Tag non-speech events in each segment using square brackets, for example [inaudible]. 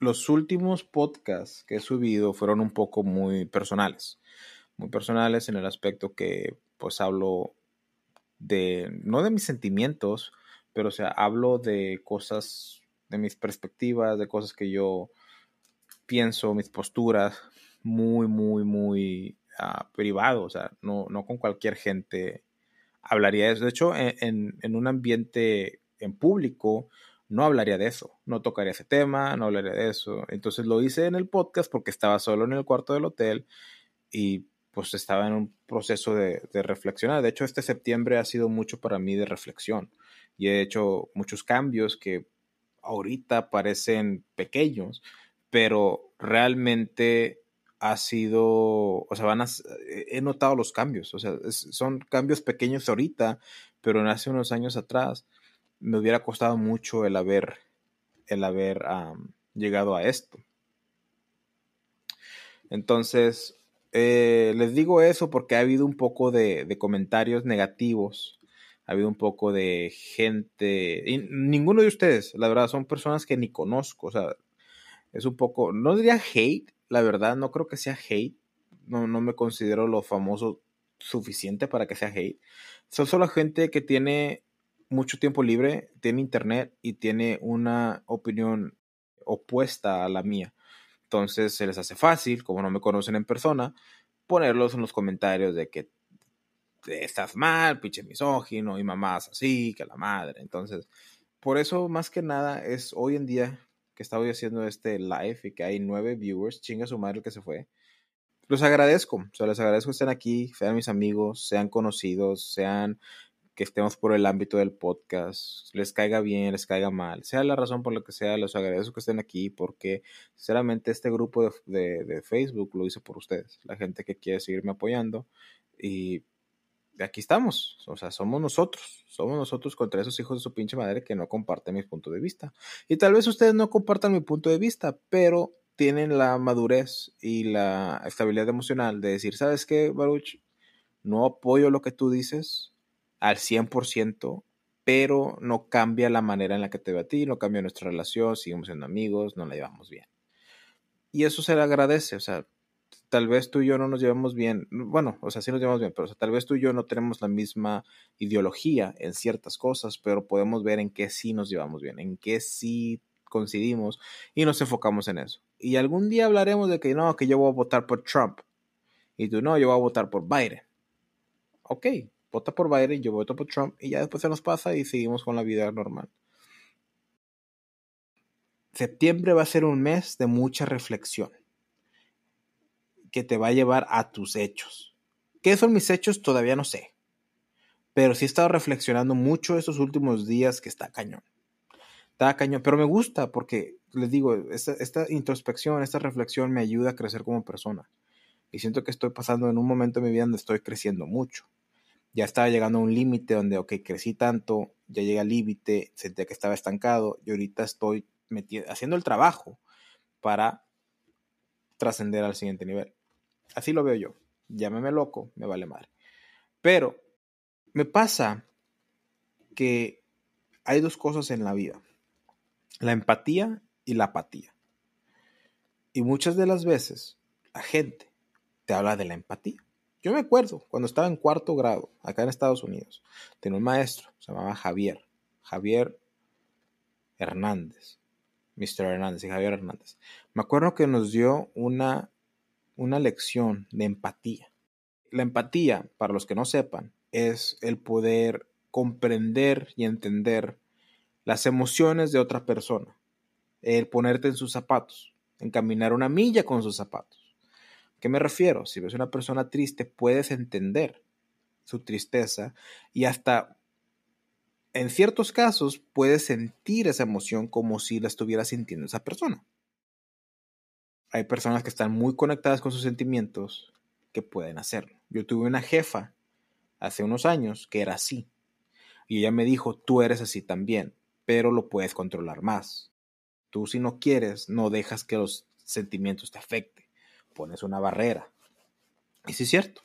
los últimos podcasts que he subido fueron un poco muy personales. Muy personales en el aspecto que pues hablo de, no de mis sentimientos, pero o sea, hablo de cosas, de mis perspectivas, de cosas que yo pienso, mis posturas, muy, muy, muy uh, privado, o sea, no, no con cualquier gente hablaría de eso. De hecho, en, en un ambiente en público, no hablaría de eso, no tocaría ese tema, no hablaría de eso. Entonces lo hice en el podcast porque estaba solo en el cuarto del hotel y pues estaba en un proceso de, de, reflexionar. De hecho, este septiembre ha sido mucho para mí de reflexión y he hecho muchos cambios que ahorita parecen pequeños, pero realmente ha sido, o sea, a, he notado los cambios, o sea, son cambios pequeños ahorita, pero en hace unos años atrás me hubiera costado mucho el haber, el haber llegado a esto. Entonces, eh, les digo eso porque ha habido un poco de, comentarios negativos, ha habido un poco de gente, y ninguno de ustedes, la verdad, son personas que ni conozco, o sea, es un poco, no diría hate, la verdad, no creo que sea hate, no, no me considero lo famoso suficiente para que sea hate, son solo gente que tiene mucho tiempo libre, tiene internet y tiene una opinión opuesta a la mía. Entonces se les hace fácil, como no me conocen en persona, ponerlos en los comentarios de que estás mal, pinche misógino y mamás así, que la madre. Entonces, por eso más que nada es hoy en día que estaba haciendo este live y que hay nueve viewers, chinga su madre el que se fue. Los agradezco, o sea, les agradezco que estén aquí, sean mis amigos, sean conocidos, sean que estemos por el ámbito del podcast, les caiga bien, les caiga mal, sea la razón por la que sea, les agradezco que estén aquí porque sinceramente este grupo de, Facebook lo hice por ustedes, la gente que quiere seguirme apoyando y aquí estamos, o sea, somos nosotros, somos nosotros contra esos hijos de su pinche madre que no comparten mis puntos de vista. Y tal vez ustedes no compartan mi punto de vista, pero tienen la madurez y la estabilidad emocional de decir, ¿sabes qué, Baruch? No apoyo lo que tú dices, al 100%, pero no cambia la manera en la que te veo a ti, no cambia nuestra relación, seguimos siendo amigos, no la llevamos bien. Y eso se le agradece, o sea, tal vez tú y yo no nos llevamos bien, bueno, o sea, sí nos llevamos bien, pero tal vez tú y yo no tenemos la misma ideología en ciertas cosas, pero podemos ver en qué sí nos llevamos bien, en qué sí coincidimos y nos enfocamos en eso. Y algún día hablaremos de que no, que yo voy a votar por Trump y tú no, yo voy a votar por Biden. Ok, vota por Biden, yo voto por Trump y ya después se nos pasa y seguimos con la vida normal. Septiembre va a ser un mes de mucha reflexión que te va a llevar a tus hechos. ¿Qué son mis hechos? Todavía no sé. Pero sí he estado reflexionando mucho estos últimos días que está cañón. Está cañón, pero me gusta porque les digo, esta, esta introspección, esta reflexión me ayuda a crecer como persona. Y siento que estoy pasando en un momento de mi vida donde estoy creciendo mucho ya estaba llegando a un límite donde, ok, crecí tanto, ya llegué al límite, sentía que estaba estancado y ahorita estoy haciendo el trabajo para trascender al siguiente nivel. Así lo veo yo. Llámeme loco, me vale madre. Pero me pasa que hay dos cosas en la vida. La empatía y la apatía. Y muchas de las veces la gente te habla de la empatía yo me acuerdo cuando estaba en cuarto grado, acá en Estados Unidos, tenía un maestro, se llamaba Javier, Javier Hernández, Mr. Hernández y Javier Hernández. Me acuerdo que nos dio una, una lección de empatía. La empatía, para los que no sepan, es el poder comprender y entender las emociones de otra persona, el ponerte en sus zapatos, encaminar una milla con sus zapatos qué me refiero? Si ves una persona triste, puedes entender su tristeza y hasta en ciertos casos puedes sentir esa emoción como si la estuviera sintiendo esa persona. Hay personas que están muy conectadas con sus sentimientos que pueden hacerlo. Yo tuve una jefa hace unos años que era así. Y ella me dijo, tú eres así también, pero lo puedes controlar más. Tú si no quieres, no dejas que los sentimientos te afecten pones una barrera. Y sí es cierto.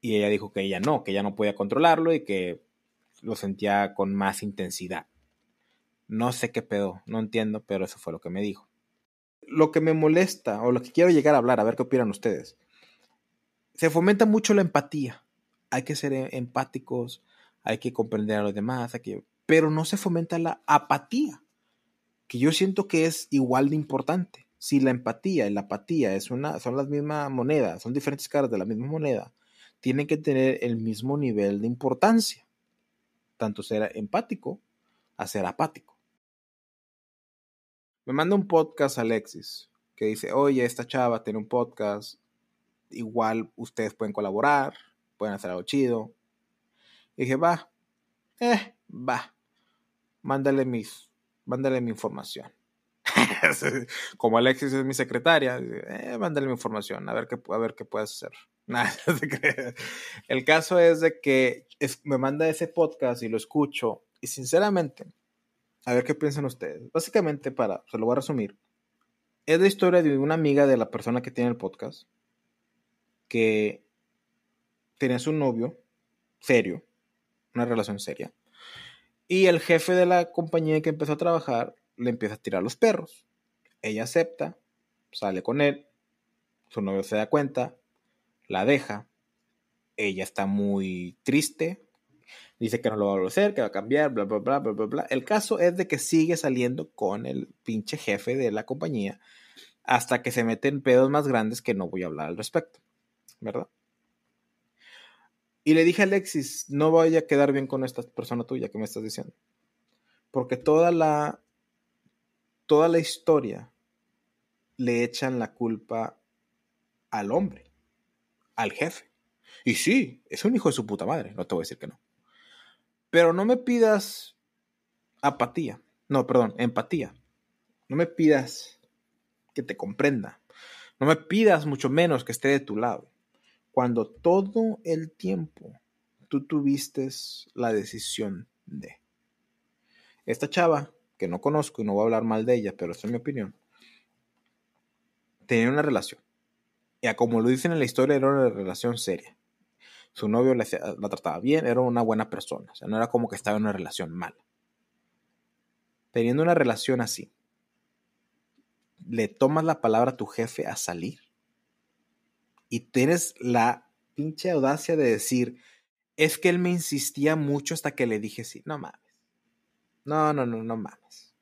Y ella dijo que ella no, que ella no podía controlarlo y que lo sentía con más intensidad. No sé qué pedo, no entiendo, pero eso fue lo que me dijo. Lo que me molesta o lo que quiero llegar a hablar, a ver qué opinan ustedes. Se fomenta mucho la empatía. Hay que ser empáticos, hay que comprender a los demás, pero no se fomenta la apatía, que yo siento que es igual de importante. Si la empatía y la apatía es una, son las mismas monedas, son diferentes caras de la misma moneda, tienen que tener el mismo nivel de importancia, tanto ser empático a ser apático. Me manda un podcast Alexis que dice, oye, esta chava tiene un podcast, igual ustedes pueden colaborar, pueden hacer algo chido. Y dije, va, eh, va, mándale, mis, mándale mi información. [laughs] Como Alexis es mi secretaria, eh, mándale mi información, a ver qué, a ver qué puedes hacer. [laughs] El caso es de que me manda ese podcast y lo escucho y sinceramente, a ver qué piensan ustedes. Básicamente, para, se lo voy a resumir, es la historia de una amiga de la persona que tiene el podcast que tenía su novio serio, una relación seria, y el jefe de la compañía que empezó a trabajar le empieza a tirar los perros. Ella acepta, sale con él, su novio se da cuenta, la deja, ella está muy triste, dice que no lo va a hacer, que va a cambiar, bla, bla, bla, bla, bla, bla. El caso es de que sigue saliendo con el pinche jefe de la compañía hasta que se meten pedos más grandes que no voy a hablar al respecto, ¿verdad? Y le dije a Alexis, no voy a quedar bien con esta persona tuya que me estás diciendo. Porque toda la, toda la historia le echan la culpa al hombre, al jefe. Y sí, es un hijo de su puta madre, no te voy a decir que no. Pero no me pidas apatía, no, perdón, empatía. No me pidas que te comprenda. No me pidas mucho menos que esté de tu lado cuando todo el tiempo tú tuviste la decisión de. Esta chava, que no conozco y no voy a hablar mal de ella, pero esta es mi opinión, tenía una relación. Y como lo dicen en la historia, era una relación seria. Su novio la, la trataba bien, era una buena persona. O sea, no era como que estaba en una relación mala. Teniendo una relación así, le tomas la palabra a tu jefe a salir y tienes la pinche audacia de decir, es que él me insistía mucho hasta que le dije sí. No mames. No, no, no, no mames.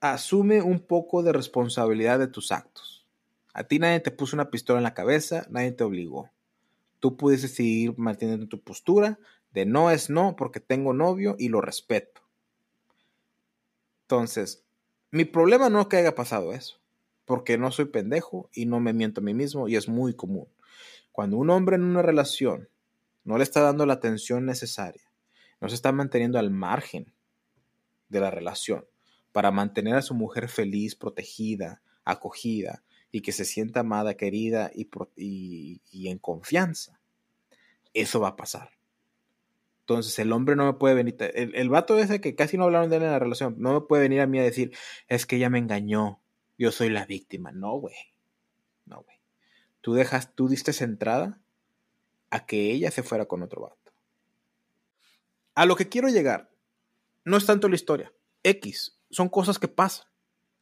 Asume un poco de responsabilidad de tus actos. A ti nadie te puso una pistola en la cabeza, nadie te obligó. Tú pudiste seguir manteniendo tu postura de no es no porque tengo novio y lo respeto. Entonces, mi problema no es que haya pasado eso porque no soy pendejo y no me miento a mí mismo y es muy común. Cuando un hombre en una relación no le está dando la atención necesaria, no se está manteniendo al margen de la relación para mantener a su mujer feliz, protegida, acogida y que se sienta amada, querida y, en confianza, eso va a pasar. Entonces el hombre no me puede venir, el, el vato ese que casi no hablaron de él en la relación, no me puede venir a mí a decir, es que ella me engañó, yo soy la víctima. No, güey. No, güey. Tú dejas, tú diste entrada a que ella se fuera con otro vato. A lo que quiero llegar, no es tanto la historia. X, son cosas que pasan.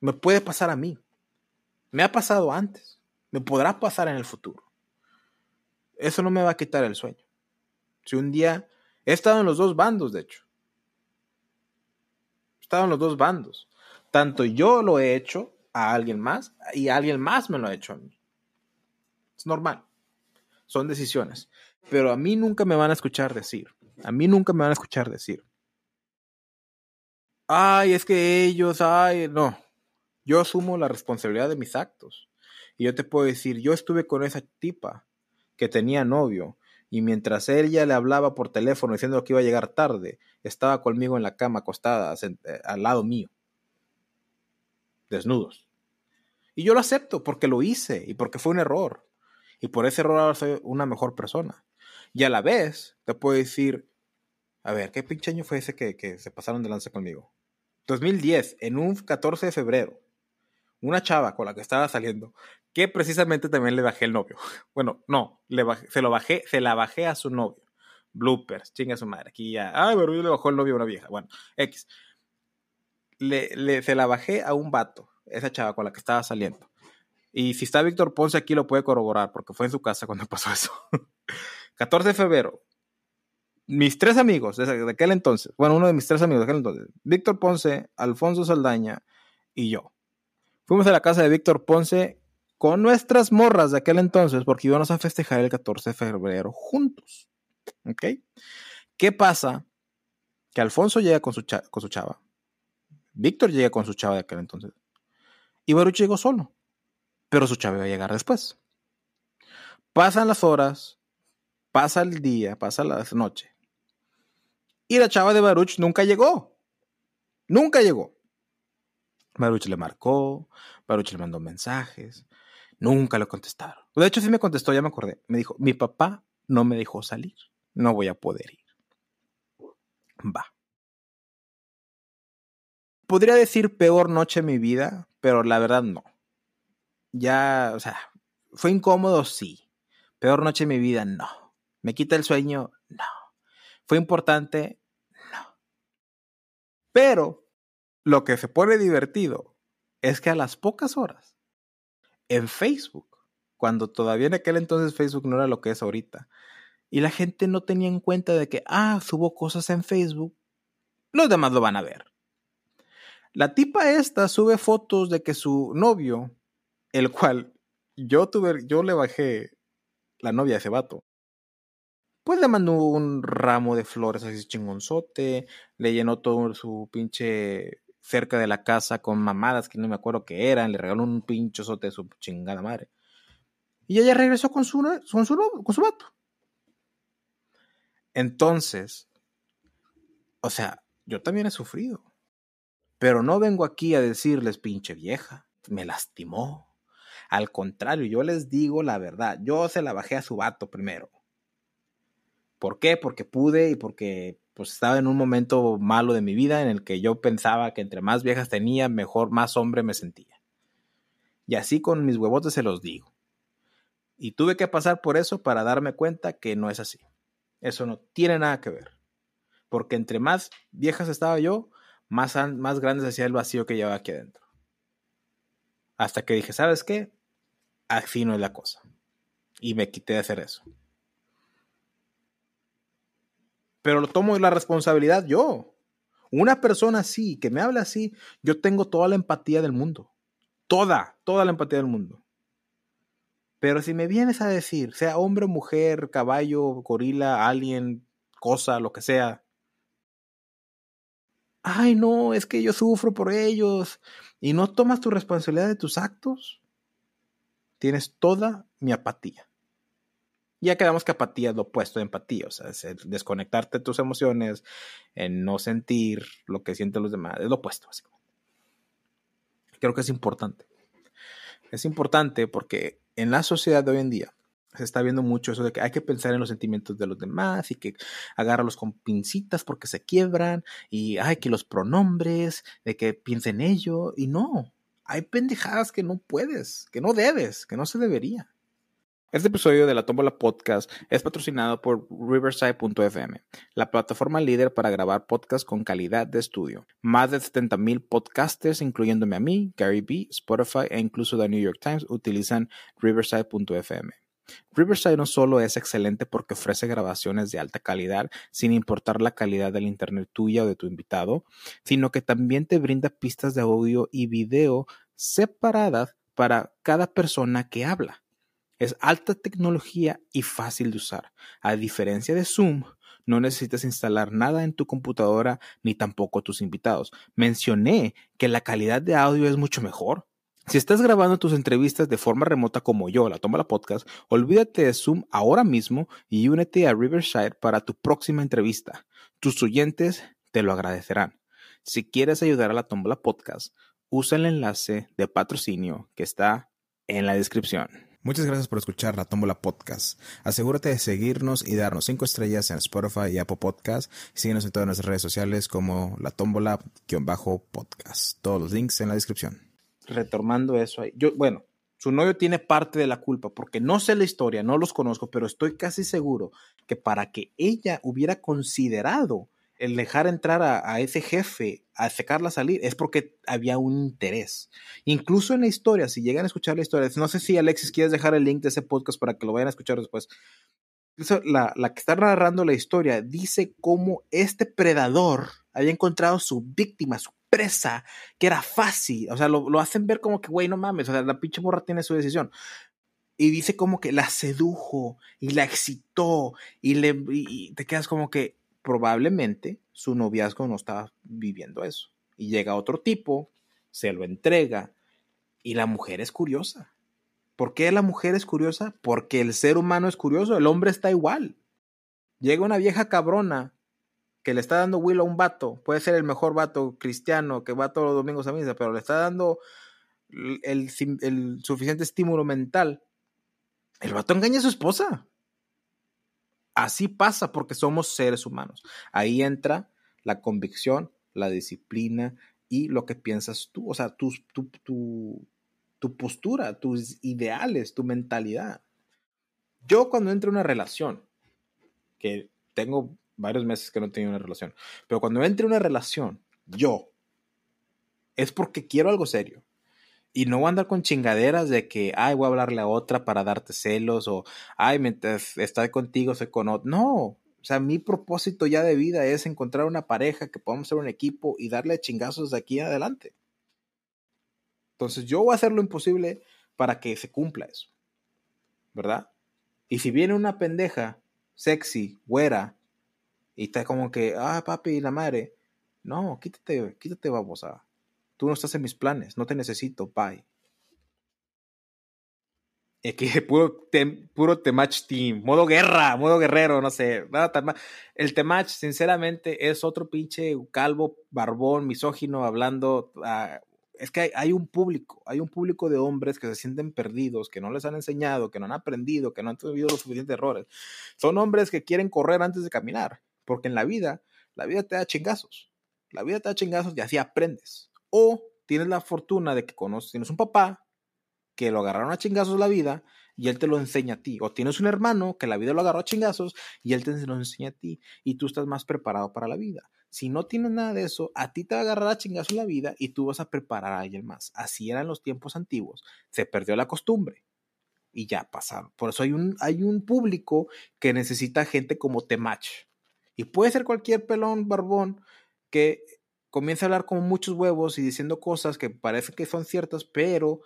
Me puede pasar a mí. Me ha pasado antes. Me podrá pasar en el futuro. Eso no me va a quitar el sueño. Si un día he estado en los dos bandos, de hecho. He estado en los dos bandos. Tanto yo lo he hecho a alguien más y alguien más me lo ha hecho a mí. Es normal. Son decisiones. Pero a mí nunca me van a escuchar decir. A mí nunca me van a escuchar decir. Ay, es que ellos, ay, no. Yo asumo la responsabilidad de mis actos. Y yo te puedo decir, yo estuve con esa tipa que tenía novio y mientras ella le hablaba por teléfono diciendo que iba a llegar tarde, estaba conmigo en la cama acostada eh, al lado mío desnudos. Y yo lo acepto porque lo hice y porque fue un error. Y por ese error ahora soy una mejor persona. Y a la vez te puedo decir, a ver, ¿qué pinche año fue ese que, se pasaron de lanza conmigo? 2010, en un 14 de febrero, una chava con la que estaba saliendo, que precisamente también le bajé el novio. [laughs] Bueno, no, le se lo bajé, se la bajé a su novio. Bloopers, chinga su madre. Aquí ya, ay, pero yo le bajó el novio a una vieja. Bueno, X le, se la bajé a un vato esa chava con la que estaba saliendo. Y si está Víctor Ponce aquí lo puede corroborar porque fue en su casa cuando [laughs] pasó eso. 14 de febrero. Mis tres amigos de aquel entonces, bueno, uno de mis tres amigos de aquel entonces, Víctor Ponce, Alfonso Saldaña y yo. Fuimos a la casa de Víctor Ponce con nuestras morras de aquel entonces porque íbamos a festejar el 14 de febrero juntos. ¿Ok? ¿Qué pasa? Que Alfonso llega con su, con su chava. Víctor llega con su chava de aquel entonces. Y Baruch llegó solo pero su chava iba a llegar después. Pasan las horas, pasa el día, pasa la noche. Y la chava de Baruch nunca llegó. Nunca llegó. Baruch le marcó, Baruch le mandó mensajes, nunca le contestaron. De hecho, sí me contestó, ya me acordé. Me dijo, mi papá no me dejó salir, no voy a poder ir. Va. Podría decir peor noche en mi vida, pero la verdad no ya, o sea, fue incómodo, sí. Peor noche de mi vida, no. ¿Me quita el sueño? No. ¿Fue importante? Pero lo que se pone divertido es que a las pocas horas, en Facebook, cuando todavía en aquel entonces Facebook no era lo que es ahorita, y la gente no tenía en cuenta de que, ah, subo cosas en Facebook, los demás lo van a ver. La tipa esta sube fotos de que su novio el cual yo tuve, yo le bajé la novia a ese vato. Pues le mandó un ramo de flores así chingonzote, le llenó todo su pinche cerca de la casa con mamadas que no me acuerdo qué eran, le regaló un pinchozote de su chingada madre. Y ella regresó con su, con su, con su vato. Entonces, o sea, yo también he sufrido. Pero no vengo aquí a decirles pinche vieja, me lastimó, al contrario, yo les digo la verdad. Yo se la bajé a su vato primero. ¿Por qué? Porque pude y porque pues estaba en un momento malo de mi vida en el que yo pensaba que entre más viejas tenía, mejor, más hombre me sentía. Y así con mis huevotes se los digo. Y tuve que pasar por eso para darme cuenta que no es así. Eso no tiene nada que ver. Porque entre más viejas estaba yo, más, más grande se hacía el vacío que llevaba aquí adentro. Hasta que dije, ¿sabes qué? así no es la cosa. Y me quité de hacer eso. Pero lo tomo la responsabilidad yo. Una persona así, que me habla así, yo tengo toda la empatía del mundo. Toda, toda la empatía del mundo. Pero si me vienes a decir, sea hombre, mujer, caballo, gorila, alien, cosa, lo que sea. Ay, no, es que yo sufro por ellos. Y no tomas tu responsabilidad de tus actos tienes toda mi apatía. Ya quedamos que apatía es lo opuesto de empatía, o sea, es desconectarte de tus emociones, en no sentir lo que sienten los demás, es lo opuesto, básicamente. Creo que es importante. Es importante porque en la sociedad de hoy en día se está viendo mucho eso de que hay que pensar en los sentimientos de los demás y que agárralos con pincitas porque se quiebran y hay que los pronombres, de que piensen en ello y no, hay pendejadas que no puedes, que no debes, que no se debería. Este episodio de la Tómbola Podcast es patrocinado por Riverside.fm, la plataforma líder para grabar podcasts con calidad de estudio. Más de 70.000 podcasters, incluyéndome a mí, Gary B, Spotify e incluso The New York Times, utilizan Riverside.fm. Riverside no solo es excelente porque ofrece grabaciones de alta calidad sin importar la calidad del internet tuya o de tu invitado, sino que también te brinda pistas de audio y video separadas para cada persona que habla. Es alta tecnología y fácil de usar. A diferencia de Zoom, no necesitas instalar nada en tu computadora ni tampoco tus invitados. Mencioné que la calidad de audio es mucho mejor. Si estás grabando tus entrevistas de forma remota como yo, la toma la podcast, olvídate de Zoom ahora mismo y únete a Riverside para tu próxima entrevista. Tus oyentes te lo agradecerán. Si quieres ayudar a la Tómbola Podcast, usa el enlace de patrocinio que está en la descripción. Muchas gracias por escuchar la Tómbola Podcast. Asegúrate de seguirnos y darnos cinco estrellas en Spotify y Apple Podcast. síguenos en todas nuestras redes sociales como la Tómbola-podcast. Todos los links en la descripción retomando eso ahí. Yo, bueno, su novio tiene parte de la culpa porque no sé la historia, no los conozco, pero estoy casi seguro que para que ella hubiera considerado el dejar entrar a, ese jefe a sacarla a salir es porque había un interés. Incluso en la historia, si llegan a escuchar la historia, no sé si Alexis quieres dejar el link de ese podcast para que lo vayan a escuchar después. La, la que está narrando la historia dice cómo este predador había encontrado su víctima, su presa, que era fácil. O sea, lo, lo hacen ver como que, güey, no mames, o sea, la pinche morra tiene su decisión. Y dice como que la sedujo y la excitó y, le, y te quedas como que probablemente su noviazgo no estaba viviendo eso. Y llega otro tipo, se lo entrega y la mujer es curiosa. ¿Por qué la mujer es curiosa? Porque el ser humano es curioso, el hombre está igual. Llega una vieja cabrona que le está dando Will a un vato, puede ser el mejor vato cristiano que va todos los domingos a misa, pero le está dando el, el suficiente estímulo mental. El vato engaña a su esposa. Así pasa porque somos seres humanos. Ahí entra la convicción, la disciplina y lo que piensas tú, o sea, tu, tu, tu, postura, tus ideales, tu mentalidad. Yo cuando entro en una relación, que tengo varios meses que no he tenido una relación, pero cuando entro en una relación, yo, es porque quiero algo serio. Y no voy a andar con chingaderas de que, ay, voy a hablarle a otra para darte celos o, ay, mientras está contigo se con No, o sea, mi propósito ya de vida es encontrar una pareja que podamos ser un equipo y darle chingazos de aquí en adelante. Entonces yo voy a hacer lo imposible para que se cumpla eso. ¿Verdad? Y si viene una pendeja sexy, güera, y está como que, ah, papi, la madre, no, quítate, quítate, babosa. Tú no estás en mis planes, no te necesito, bye. [laughs] Que puro, puro Temach Team, modo guerra, modo guerrero, no sé. El Temach, sinceramente, es otro pinche calvo, barbón, misógino, hablando. Ah, es que hay, un público, hay un público de hombres que se sienten perdidos, que no les han enseñado, que no han aprendido, que no han tenido los suficientes errores. Son hombres que quieren correr antes de caminar, porque en la vida, la vida te da chingazos. La vida te da chingazos y así aprendes. O tienes la fortuna de que conoces, tienes un papá que lo agarraron a chingazos la vida y él te lo enseña a ti. O tienes un hermano que la vida lo agarró a chingazos y él te lo enseña a ti y tú estás más preparado para la vida. Si no tienes nada de eso, a ti te va a agarrar a chingazos la vida y tú vas a preparar a alguien más. Así eran los tiempos antiguos. Se perdió la costumbre y ya pasaron. Por eso hay un, hay un público que necesita gente como Temach. Y puede ser cualquier pelón barbón que comienza a hablar con muchos huevos y diciendo cosas que parece que son ciertas, pero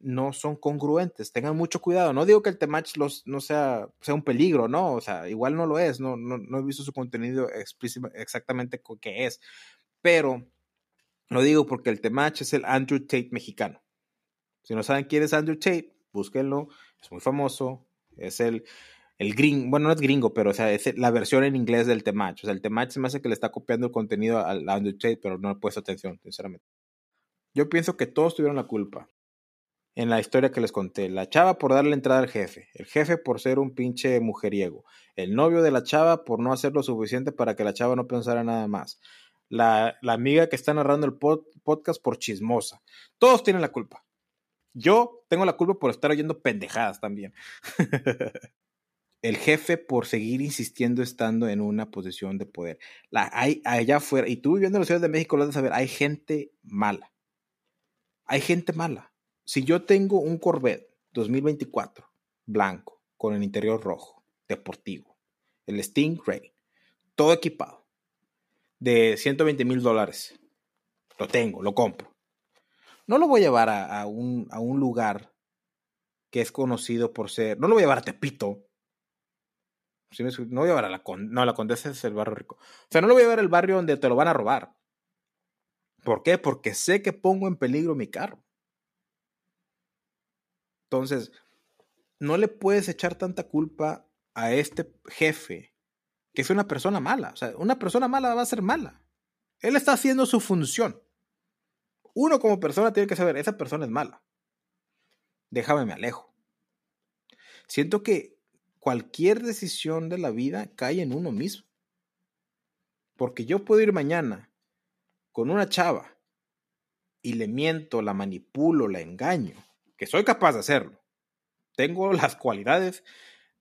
no son congruentes. Tengan mucho cuidado. No digo que el Temach los, no sea, sea un peligro, ¿no? O sea, igual no lo es. No, no, he visto su contenido exactamente qué es. Pero lo digo porque el Temach es el Andrew Tate mexicano. Si no saben quién es Andrew Tate, búsquenlo. Es muy famoso. Es el el gringo, bueno, no es gringo, pero o sea, es la versión en inglés del Temach. O sea, el Temach se me hace que le está copiando el contenido al Undertale, pero no he puesto atención, sinceramente. Yo pienso que todos tuvieron la culpa en la historia que les conté. La chava por darle entrada al jefe, el jefe por ser un pinche mujeriego, el novio de la chava por no hacer lo suficiente para que la chava no pensara nada más, la, la amiga que está narrando el podcast por chismosa. Todos tienen la culpa. Yo tengo la culpa por estar oyendo pendejadas también. [laughs] el jefe por seguir insistiendo estando en una posición de poder. La, hay, allá afuera, y tú viviendo en la Ciudad de México lo vas a saber, hay gente mala. Hay gente mala. Si yo tengo un Corvette 2024 blanco con el interior rojo, deportivo, el Stingray, todo equipado, de 120 mil dólares, lo tengo, lo compro. No lo voy a llevar a, un, a un lugar que es conocido por ser, no lo voy a llevar a Tepito, no voy a llevar a la Condesa. No, la Condesa es el barrio rico. O sea, no lo voy a llevar al barrio donde te lo van a robar. ¿Por qué? Porque sé que pongo en peligro mi carro. Entonces, no le puedes echar tanta culpa a este jefe, que es una persona mala. O sea, una persona mala va a ser mala. Él está haciendo su función. Uno como persona tiene que saber, esa persona es mala. Déjame, me alejo. Siento que cualquier decisión de la vida cae en uno mismo. Porque yo puedo ir mañana con una chava y le miento, la manipulo, la engaño, que soy capaz de hacerlo. Tengo [laughs] las cualidades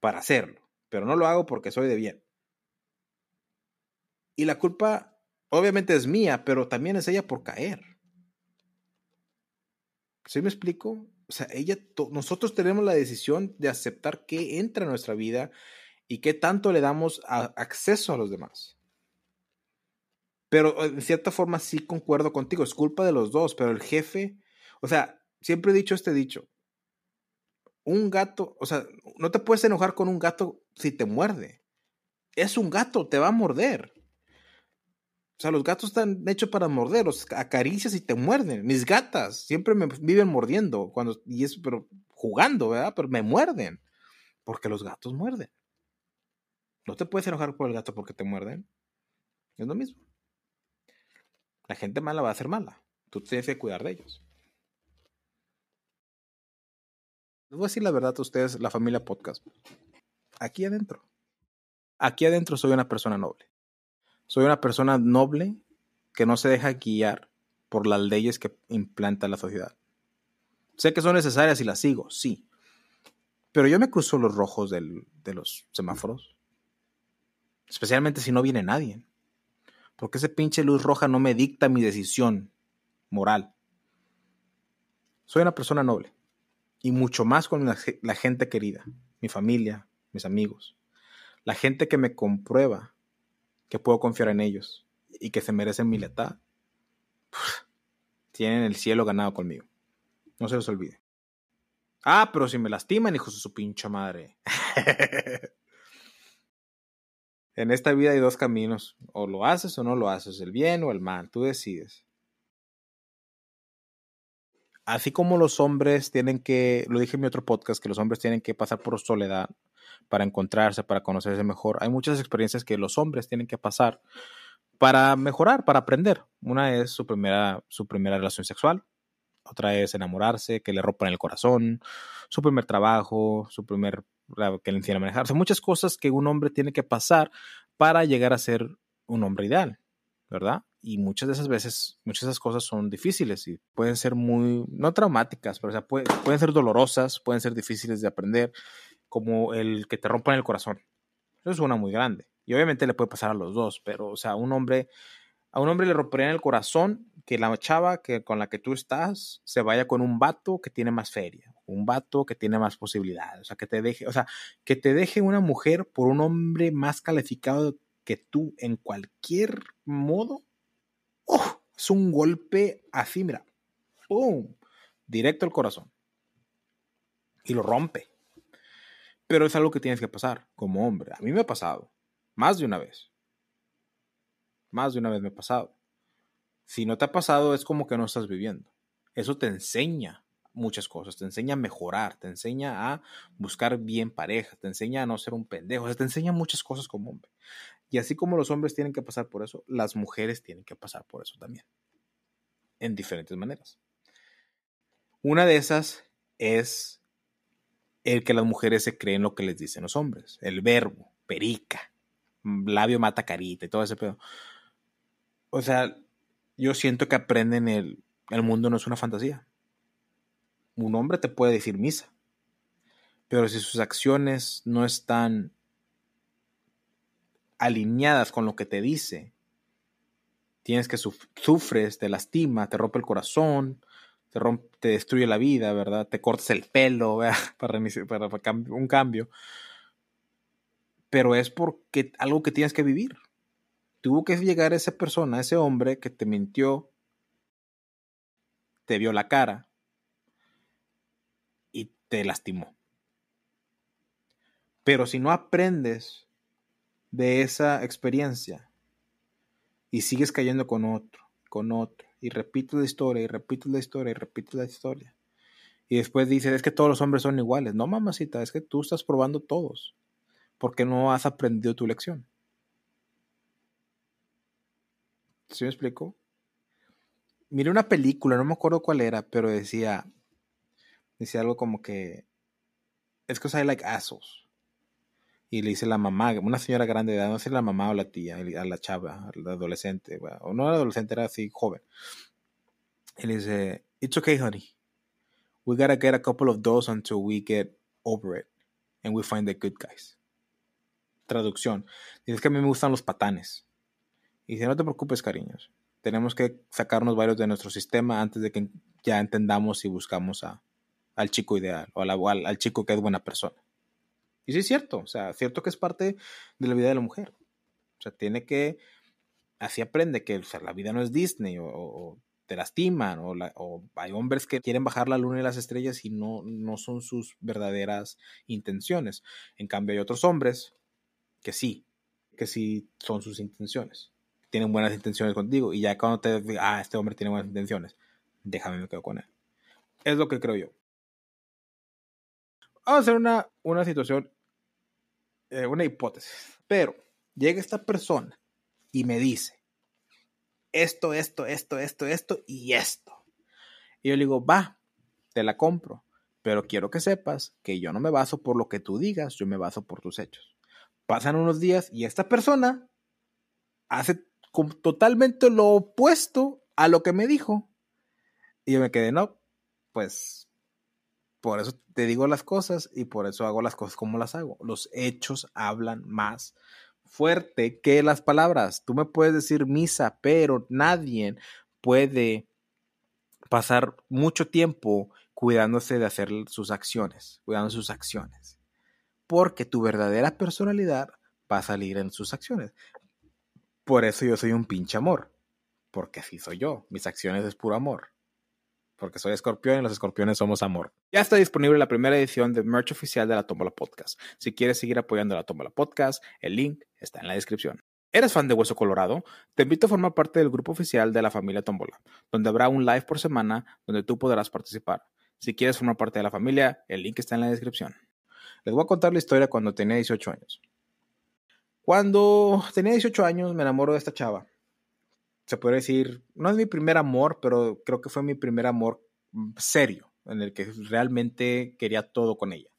para hacerlo, pero no lo hago porque soy de bien. Y la culpa Obviamente es mía, pero también es ella por caer. ¿Sí me explico? O sea, ella, nosotros tenemos la decisión de aceptar qué entra en nuestra vida y qué tanto le damos acceso a los demás. Pero en cierta forma sí concuerdo contigo, es culpa de los dos, pero el jefe, o sea, siempre he dicho este dicho, un gato, o sea, no te puedes enojar con un gato si te muerde. Es un gato, te va a morder. O sea, los gatos están hechos para morder, los acaricias y te muerden. Mis gatas siempre me viven mordiendo, cuando, y es, pero jugando, ¿verdad? Pero me muerden, porque los gatos muerden. No te puedes enojar por el gato porque te muerden. Es lo mismo. La gente mala va a ser mala. Tú tienes que cuidar de ellos. Les voy a decir la verdad a ustedes, la familia podcast. Aquí adentro. Aquí adentro soy una persona noble. Soy una persona noble que no se deja guiar por las leyes que implanta la sociedad. Sé que son necesarias y las sigo, sí. Pero yo me cruzo los rojos de los semáforos. Especialmente si no viene nadie. Porque ese pinche luz roja no me dicta mi decisión moral. Soy una persona noble. Y mucho más con la, la gente querida. Mi familia, mis amigos. La gente que me comprueba que puedo confiar en ellos y que se merecen mi lealtad, tienen el cielo ganado conmigo. No se los olvide. Ah, pero si me lastiman, hijos de su pincha madre. [laughs] en esta vida hay dos caminos. O lo haces o no lo haces. El bien o el mal. Tú decides. Así como los hombres tienen que, lo dije en mi otro podcast, que los hombres tienen que pasar por soledad para encontrarse, para conocerse mejor. Hay muchas experiencias que los hombres tienen que pasar para mejorar, para aprender. Una es su primera, su primera relación sexual, otra es enamorarse, que le rompan el corazón, su primer trabajo, su primer que le enseñan a manejar. Son muchas cosas que un hombre tiene que pasar para llegar a ser un hombre ideal, ¿verdad? Y muchas de esas veces, muchas de esas cosas son difíciles y pueden ser muy, no traumáticas, pero o sea, pueden ser dolorosas, pueden ser difíciles de aprender como el que te rompan el corazón. Eso es una muy grande. Y obviamente le puede pasar a los dos, pero, o sea, un hombre, a un hombre le rompería el corazón que la chava que, con la que tú estás se vaya con un vato que tiene más feria, un vato que tiene más posibilidades, o sea, que te deje, o sea, que te deje una mujer por un hombre más calificado que tú en cualquier modo. ¡Oh! Es un golpe así, mira, ¡pum! Directo al corazón. Y lo rompe. Pero es algo que tienes que pasar como hombre. A mí me ha pasado. Más de una vez. Más de una vez me ha pasado. Si no te ha pasado es como que no estás viviendo. Eso te enseña muchas cosas. Te enseña a mejorar. Te enseña a buscar bien pareja. Te enseña a no ser un pendejo. te enseña muchas cosas como hombre. Y así como los hombres tienen que pasar por eso, las mujeres tienen que pasar por eso también. En diferentes maneras. Una de esas es el que las mujeres se creen lo que les dicen los hombres. El verbo, perica, labio mata carita y todo ese pedo. O sea, yo siento que aprenden el, el mundo no es una fantasía. Un hombre te puede decir misa, pero si sus acciones no están alineadas con lo que te dice, tienes que sufres, te lastima, te rompe el corazón, te, rompe, te destruye la vida, ¿verdad? Te cortas el pelo, [laughs] Para, para, un cambio. Pero es porque algo que tienes que vivir. Tuvo que llegar esa persona, ese hombre que te mintió, te vio la cara y te lastimó. Pero si no aprendes de esa experiencia y sigues cayendo con otro, con otro, y repites la historia y repites la historia y repites la historia. Y después dices, es que todos los hombres son iguales. No, mamacita, es que tú estás probando todos. Porque no has aprendido tu lección. ¿Sí me explico? Miré una película, no me acuerdo cuál era, pero decía, decía algo como que, es que I like assholes y le dice la mamá, una señora grande de edad, no sé la mamá o la tía, a la chava, a la adolescente, o no era adolescente, era así joven. Y le dice, It's okay, honey. We gotta get a couple of those until we get over it and we find the good guys. Traducción. Dice que a mí me gustan los patanes. Y dice, no te preocupes, cariños. Tenemos que sacarnos varios de nuestro sistema antes de que ya entendamos y buscamos a, al chico ideal o al, al chico que es buena persona. Y sí es cierto, o sea, cierto que es parte de la vida de la mujer. O sea, tiene que, así aprende que la vida no es Disney o, te lastiman o, o, hay hombres que quieren bajar la luna y las estrellas y no, no son sus verdaderas intenciones. En cambio hay otros hombres que sí, que sí son sus intenciones. Tienen buenas intenciones contigo y ya cuando te ah, este hombre tiene buenas intenciones, déjame me quedo con él. Es lo que creo yo. Vamos a hacer una, una situación, eh, una hipótesis. Pero llega esta persona y me dice esto, esto, esto, esto, esto y esto. Y yo le digo, va, te la compro. Pero quiero que sepas que yo no me baso por lo que tú digas, yo me baso por tus hechos. Pasan unos días y esta persona hace totalmente lo opuesto a lo que me dijo. Y yo me quedé, no, pues por eso te digo las cosas y por eso hago las cosas como las hago. Los hechos hablan más fuerte que las palabras. Tú me puedes decir misa, pero nadie puede pasar mucho tiempo cuidándose de hacer sus acciones, cuidando sus acciones. Porque tu verdadera personalidad va a salir en sus acciones. Por eso yo soy un pinche amor. Porque así soy yo. Mis acciones es puro amor porque soy escorpión y los escorpiones somos amor. Ya está disponible la primera edición de merch oficial de la Tómbola Podcast. Si quieres seguir apoyando la Tómbola Podcast, el link está en la descripción. ¿Eres fan de Hueso Colorado? Te invito a formar parte del grupo oficial de la familia Tómbola, donde habrá un live por semana donde tú podrás participar. Si quieres formar parte de la familia, el link está en la descripción. Les voy a contar la historia cuando tenía 18 años. Cuando tenía 18 años me enamoro de esta chava se puede decir, no es mi primer amor, pero creo que fue mi primer amor mm, serio, en el que realmente quería todo con ella.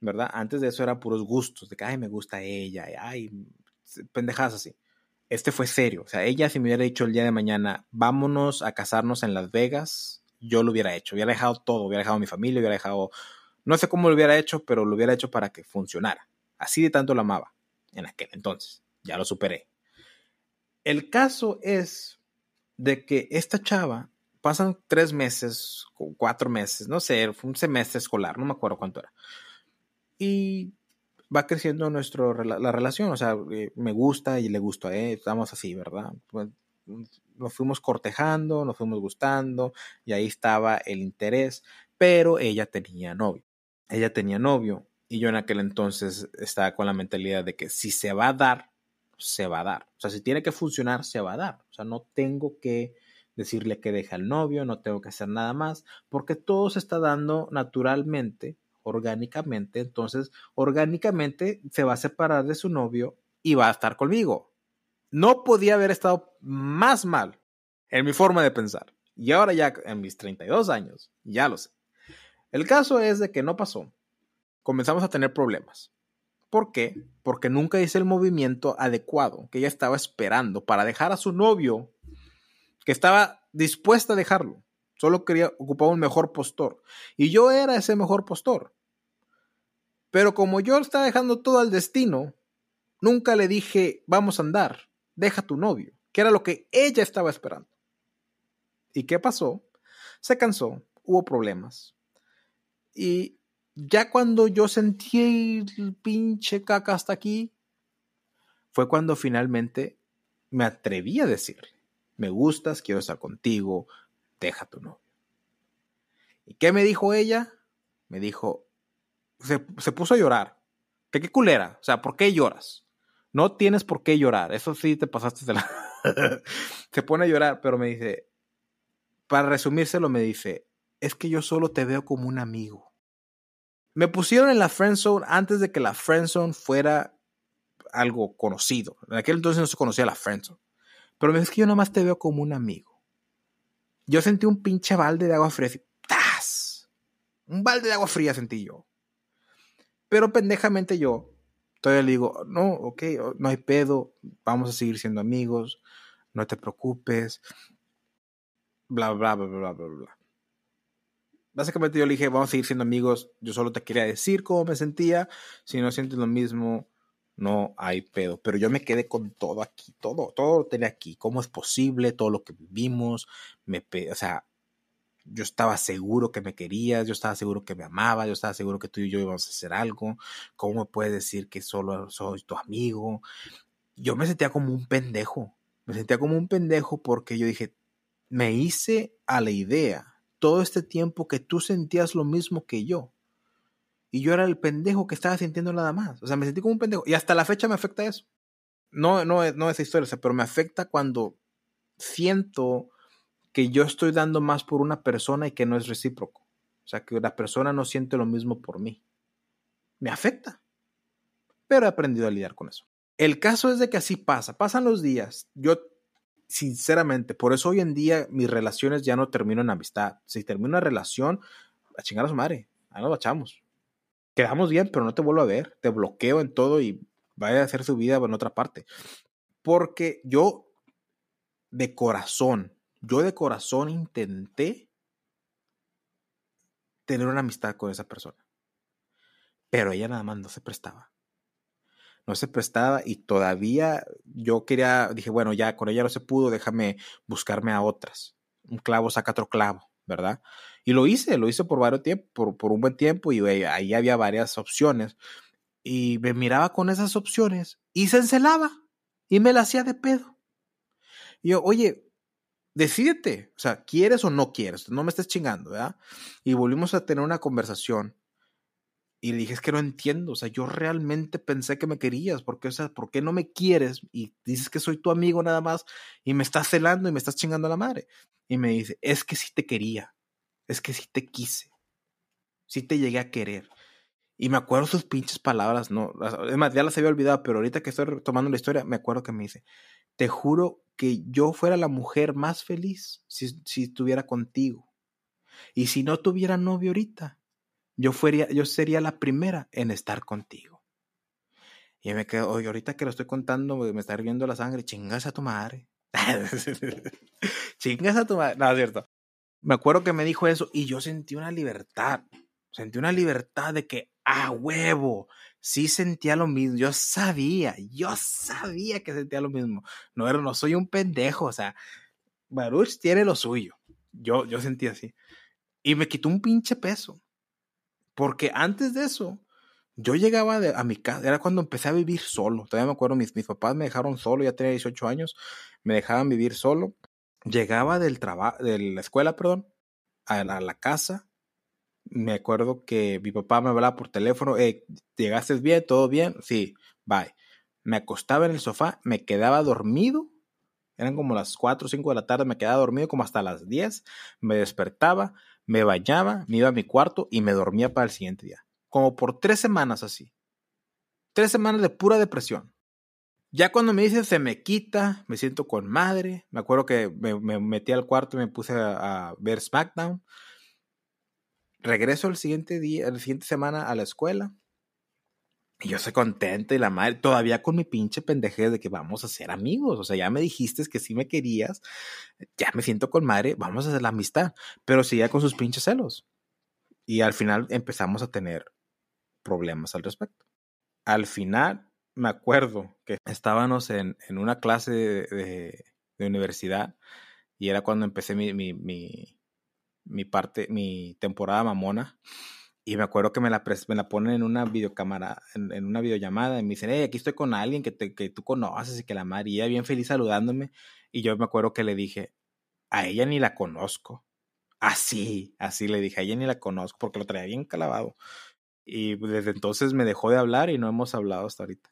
¿Verdad? Antes de eso eran puros gustos, de que, ay, me gusta ella, ay, pendejadas así. Este fue serio. O sea, ella si me hubiera dicho el día de mañana, vámonos a casarnos en Las Vegas, yo lo hubiera hecho. Hubiera dejado todo, hubiera dejado mi familia, hubiera dejado, no sé cómo lo hubiera hecho, pero lo hubiera hecho para que funcionara. Así de tanto lo amaba en aquel entonces. Ya lo superé. El caso es de que esta chava pasan tres meses, cuatro meses, no sé, fue un semestre escolar, no me acuerdo cuánto era. Y va creciendo nuestro, la relación, o sea, eh, me gusta y le gusto a él, estamos así, ¿verdad? Pues, nos fuimos cortejando, nos fuimos gustando y ahí estaba el interés, pero ella tenía novio. Ella tenía novio y yo en aquel entonces estaba con la mentalidad de que si se va a dar, se va a dar. O sea, si tiene que funcionar, se va a dar. O sea, no tengo que decirle que deje al novio, no tengo que hacer nada más, porque todo se está dando naturalmente, orgánicamente. Entonces, orgánicamente se va a separar de su novio y va a estar conmigo. No podía haber estado más mal en mi forma de pensar. Y ahora ya en mis 32 años, ya lo sé. El caso es de que no pasó. Comenzamos a tener problemas. ¿Por qué? Porque nunca hice el movimiento adecuado que ella estaba esperando para dejar a su novio, que estaba dispuesta a dejarlo. Solo quería ocupar un mejor postor. Y yo era ese mejor postor. Pero como yo estaba dejando todo al destino, nunca le dije, vamos a andar, deja a tu novio, que era lo que ella estaba esperando. ¿Y qué pasó? Se cansó, hubo problemas. Y ya cuando yo sentí el pinche caca hasta aquí, fue cuando finalmente me atreví a decirle, me gustas, quiero estar contigo, deja tu novio. ¿Y qué me dijo ella? Me dijo, se, puso a llorar. ¿Qué, qué culera? O sea, ¿por qué lloras? No tienes por qué llorar. Eso sí te pasaste de la... [laughs] se pone a llorar, pero me dice, para resumírselo, me dice, es que yo solo te veo como un amigo. Me pusieron en la friendzone antes de que la friendzone fuera algo conocido. En aquel entonces no se conocía la friendzone. Pero es que yo nomás te veo como un amigo. Yo sentí un pinche balde de agua fría. ¡Tas! Un balde de agua fría sentí yo. Pero pendejamente yo todavía le digo, no, ok, no hay pedo, vamos a seguir siendo amigos, no te preocupes, bla, bla, bla, bla, bla, bla básicamente yo le dije, vamos a seguir siendo amigos, yo solo te quería decir cómo me sentía, si no sientes lo mismo, no hay pedo. Pero yo me quedé con todo aquí, todo, todo lo tenía aquí. ¿Cómo es posible? Todo lo que vivimos, me, o sea, yo estaba seguro que me querías, yo estaba seguro que me amaba, yo estaba seguro que tú y yo íbamos a hacer algo. ¿Cómo puedes decir que solo soy tu amigo? Yo me sentía como un pendejo. Me sentía como un pendejo porque yo dije, me hice a la idea todo este tiempo que tú sentías lo mismo que yo. Y yo era el pendejo que estaba sintiendo nada más. O sea, me sentí como un pendejo. Y hasta la fecha me afecta eso. No, no, no esa historia, pero me afecta cuando siento que yo estoy dando más por una persona y que no es recíproco. O sea, que la persona no siente lo mismo por mí. Me afecta. Pero he aprendido a lidiar con eso. El caso es de que así pasa. Pasan los días. Yo, sinceramente, por eso hoy en día mis relaciones ya no termino en amistad. Si termino una relación, a chingar a su madre. Ahí nos bachamos. Quedamos bien, pero no te vuelvo a ver. Te bloqueo en todo y vaya a hacer su vida en otra parte. Porque yo, de corazón, yo de corazón intenté tener una amistad con esa persona. Pero ella nada más no se prestaba. No se prestaba y todavía yo quería, dije, bueno, ya con ella no se pudo, déjame buscarme a otras. Un clavo saca otro clavo, ¿verdad? Y lo hice, lo hice por varios tiempos, por, por un buen tiempo y ahí había varias opciones. Y me miraba con esas opciones y se encelaba y me la hacía de pedo. Y yo, oye, decídete, o sea, ¿quieres o no quieres? No me estés chingando, ¿verdad? Y volvimos a tener una conversación y le dije, es que no entiendo, o sea, yo realmente pensé que me querías, porque, o sea, ¿por qué no me quieres? Y dices que soy tu amigo nada más y me estás celando y me estás chingando a la madre. Y me dice, es que sí te quería, es que sí te quise, sí te llegué a querer. Y me acuerdo sus pinches palabras, no, es ya las había olvidado, pero ahorita que estoy retomando la historia, me acuerdo que me dice, te juro que yo fuera la mujer más feliz si, si estuviera contigo. Y si no tuviera novio ahorita, yo, fuera, yo sería la primera en estar contigo. Y me quedo, oye, ahorita que lo estoy contando, me está hirviendo la sangre, chingas a tu madre. [laughs] chingas a tu madre. No, es cierto. Me acuerdo que me dijo eso y yo sentí una libertad. Sentí una libertad de que, a huevo, sí sentía lo mismo. Yo sabía, yo sabía que sentía lo mismo. No, era, no soy un pendejo, o sea, Baruch tiene lo suyo. Yo, yo sentí así. Y me quitó un pinche peso. Porque antes de eso, yo llegaba a mi casa, era cuando empecé a vivir solo. Todavía me acuerdo, mis, mis papás me dejaron solo, ya tenía 18 años, me dejaban vivir solo. Llegaba del trabajo, de la escuela, perdón, a la casa me acuerdo que mi papá me hablaba por teléfono, ¿llegaste bien? ¿Todo bien? Sí, bye. Me acostaba en el sofá, me quedaba dormido, eran como las 4 o 5 de la tarde, me quedaba dormido como hasta las 10, me despertaba, me bañaba, me iba a mi cuarto y me dormía para el siguiente día. Como por tres semanas así. Tres semanas de pura depresión. Ya cuando me dice se me quita, me siento con madre. Me acuerdo que me, metí al cuarto y me puse a ver SmackDown regreso el siguiente día, la siguiente semana a la escuela. Y yo soy contento y la madre, todavía con mi pinche pendeje de que vamos a ser amigos. O sea, ya me dijiste que sí me querías, ya me siento con madre, vamos a hacer la amistad. Pero seguía con sus pinches celos. Y al final empezamos a tener problemas al respecto. Al final, me acuerdo que estábamos en, en una clase de, de, universidad y era cuando empecé mi, mi, mi parte, mi temporada mamona. Y me acuerdo que me la, me la ponen en una videocámara, en, una videollamada, y me dicen, hey, aquí estoy con alguien que, te, que tú conoces y que la María, bien feliz saludándome. Y yo me acuerdo que le dije, a ella ni la conozco. Así, así le dije, a ella ni la conozco, porque lo traía bien calabado. Y desde entonces me dejó de hablar y no hemos hablado hasta ahorita.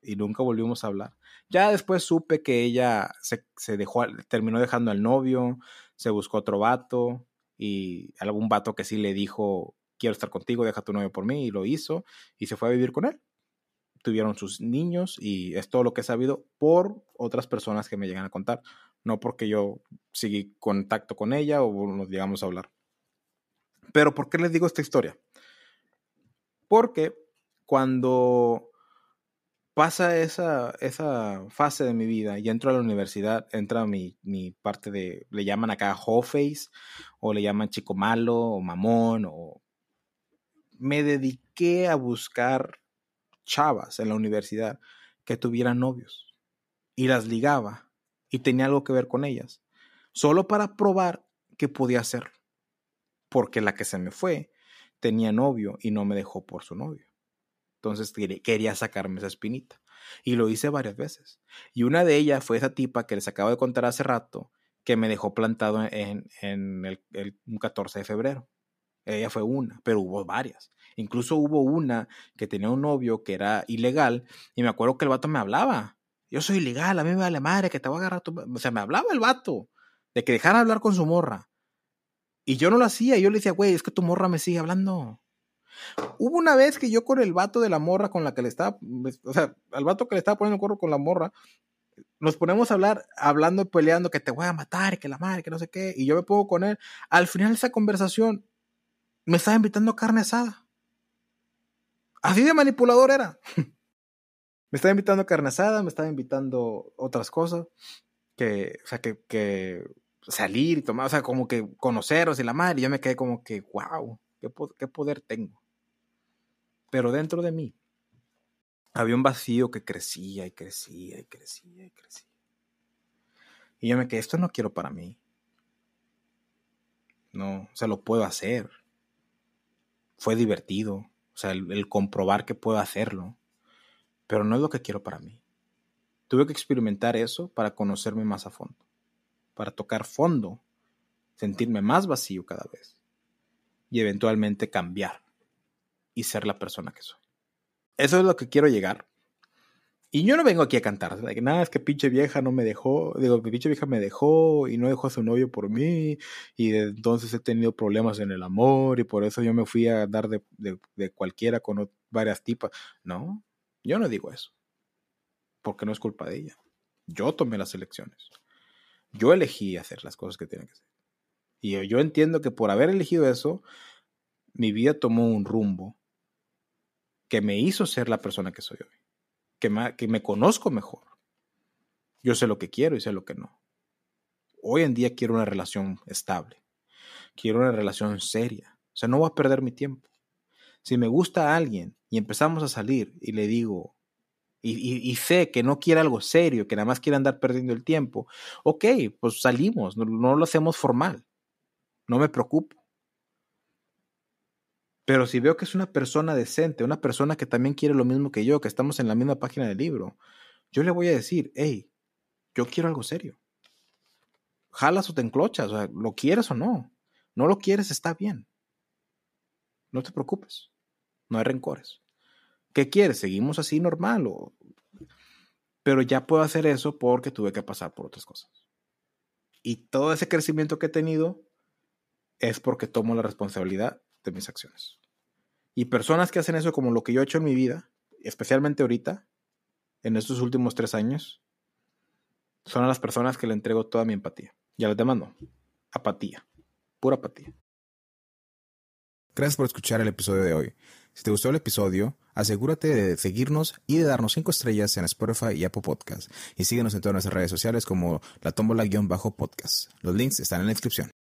Y nunca volvimos a hablar. Ya después supe que ella se, se dejó, terminó dejando al novio, se buscó otro vato, y algún vato que sí le dijo, quiero estar contigo, deja tu novio por mí, y lo hizo, y se fue a vivir con él. Tuvieron sus niños y es todo lo que he sabido por otras personas que me llegan a contar, no porque yo seguí contacto con ella o nos llegamos a hablar. Pero ¿por qué les digo esta historia? Porque cuando pasa esa, esa fase de mi vida y entro a la universidad, entra mi, mi parte de, le llaman acá face o le llaman chico malo o mamón o me dediqué a buscar chavas en la universidad que tuvieran novios y las ligaba y tenía algo que ver con ellas, solo para probar que podía hacerlo, porque la que se me fue tenía novio y no me dejó por su novio. Entonces quería sacarme esa espinita. Y lo hice varias veces. Y una de ellas fue esa tipa que les acabo de contar hace rato, que me dejó plantado en, el, el 14 de febrero. Ella fue una, pero hubo varias. Incluso hubo una que tenía un novio que era ilegal y me acuerdo que el vato me hablaba. Yo soy ilegal, a mí me vale madre que te voy a agarrar. Tu... O sea, me hablaba el vato de que dejara hablar con su morra. Y yo no lo hacía. Yo le decía, güey, es que tu morra me sigue hablando. Hubo una vez que yo con el vato de la morra con la que le estaba, o sea, al vato que le estaba poniendo el corro con la morra, nos ponemos a hablar, hablando, peleando, que te voy a matar, que la madre, que no sé qué, y yo me pongo con él. Al final de esa conversación, me estaba invitando a carne asada. Así de manipulador era. [laughs] me estaba invitando a carne asada, me estaba invitando otras cosas, que, o sea, que, que salir y tomar, o sea, como que conoceros y la madre, y yo me quedé como que, wow, qué, qué poder tengo. Pero dentro de mí había un vacío que crecía y crecía y crecía y crecía. Y yo me quedé, esto no quiero para mí. No, o sea, lo puedo hacer fue divertido, o sea, el, comprobar que puedo hacerlo, pero no es lo que quiero para mí. Tuve que experimentar eso para conocerme más a fondo, para tocar fondo, sentirme más vacío cada vez y eventualmente cambiar y ser la persona que soy. Eso es lo que quiero llegar. Y yo no vengo aquí a cantar, nada, es que pinche vieja no me dejó, digo, mi pinche vieja me dejó y no dejó a su novio por mí, y entonces he tenido problemas en el amor y por eso yo me fui a dar de, cualquiera con varias tipas. No, yo no digo eso, porque no es culpa de ella. Yo tomé las elecciones. Yo elegí hacer las cosas que tenía que hacer. Y yo entiendo que por haber elegido eso, mi vida tomó un rumbo que me hizo ser la persona que soy hoy que me, que me conozco mejor. Yo sé lo que quiero y sé lo que no. Hoy en día quiero una relación estable. Quiero una relación seria. O sea, no voy a perder mi tiempo. Si me gusta a alguien y empezamos a salir y le digo, y, sé que no quiere algo serio, que nada más quiere andar perdiendo el tiempo, ok, pues salimos, no lo hacemos formal. No me preocupo. Pero si veo que es una persona decente, una persona que también quiere lo mismo que yo, que estamos en la misma página del libro, yo le voy a decir, hey, yo quiero algo serio. Jalas o te enclochas, o sea, lo quieres o no. No lo quieres, está bien. No te preocupes. No hay rencores. ¿Qué quieres? ¿Seguimos así normal? O... Pero ya puedo hacer eso porque tuve que pasar por otras cosas. Y todo ese crecimiento que he tenido es porque tomo la responsabilidad de mis acciones. Y personas que hacen eso como lo que yo he hecho en mi vida, especialmente ahorita, en estos últimos tres años, son a las personas que le entrego toda mi empatía. Ya les demando. Apatía. Pura apatía. Gracias por escuchar el episodio de hoy. Si te gustó el episodio, asegúrate de seguirnos y de darnos cinco estrellas en Spotify y Apple Podcasts. Y síguenos en todas nuestras redes sociales como la tómbola-podcast. Los links están en la descripción.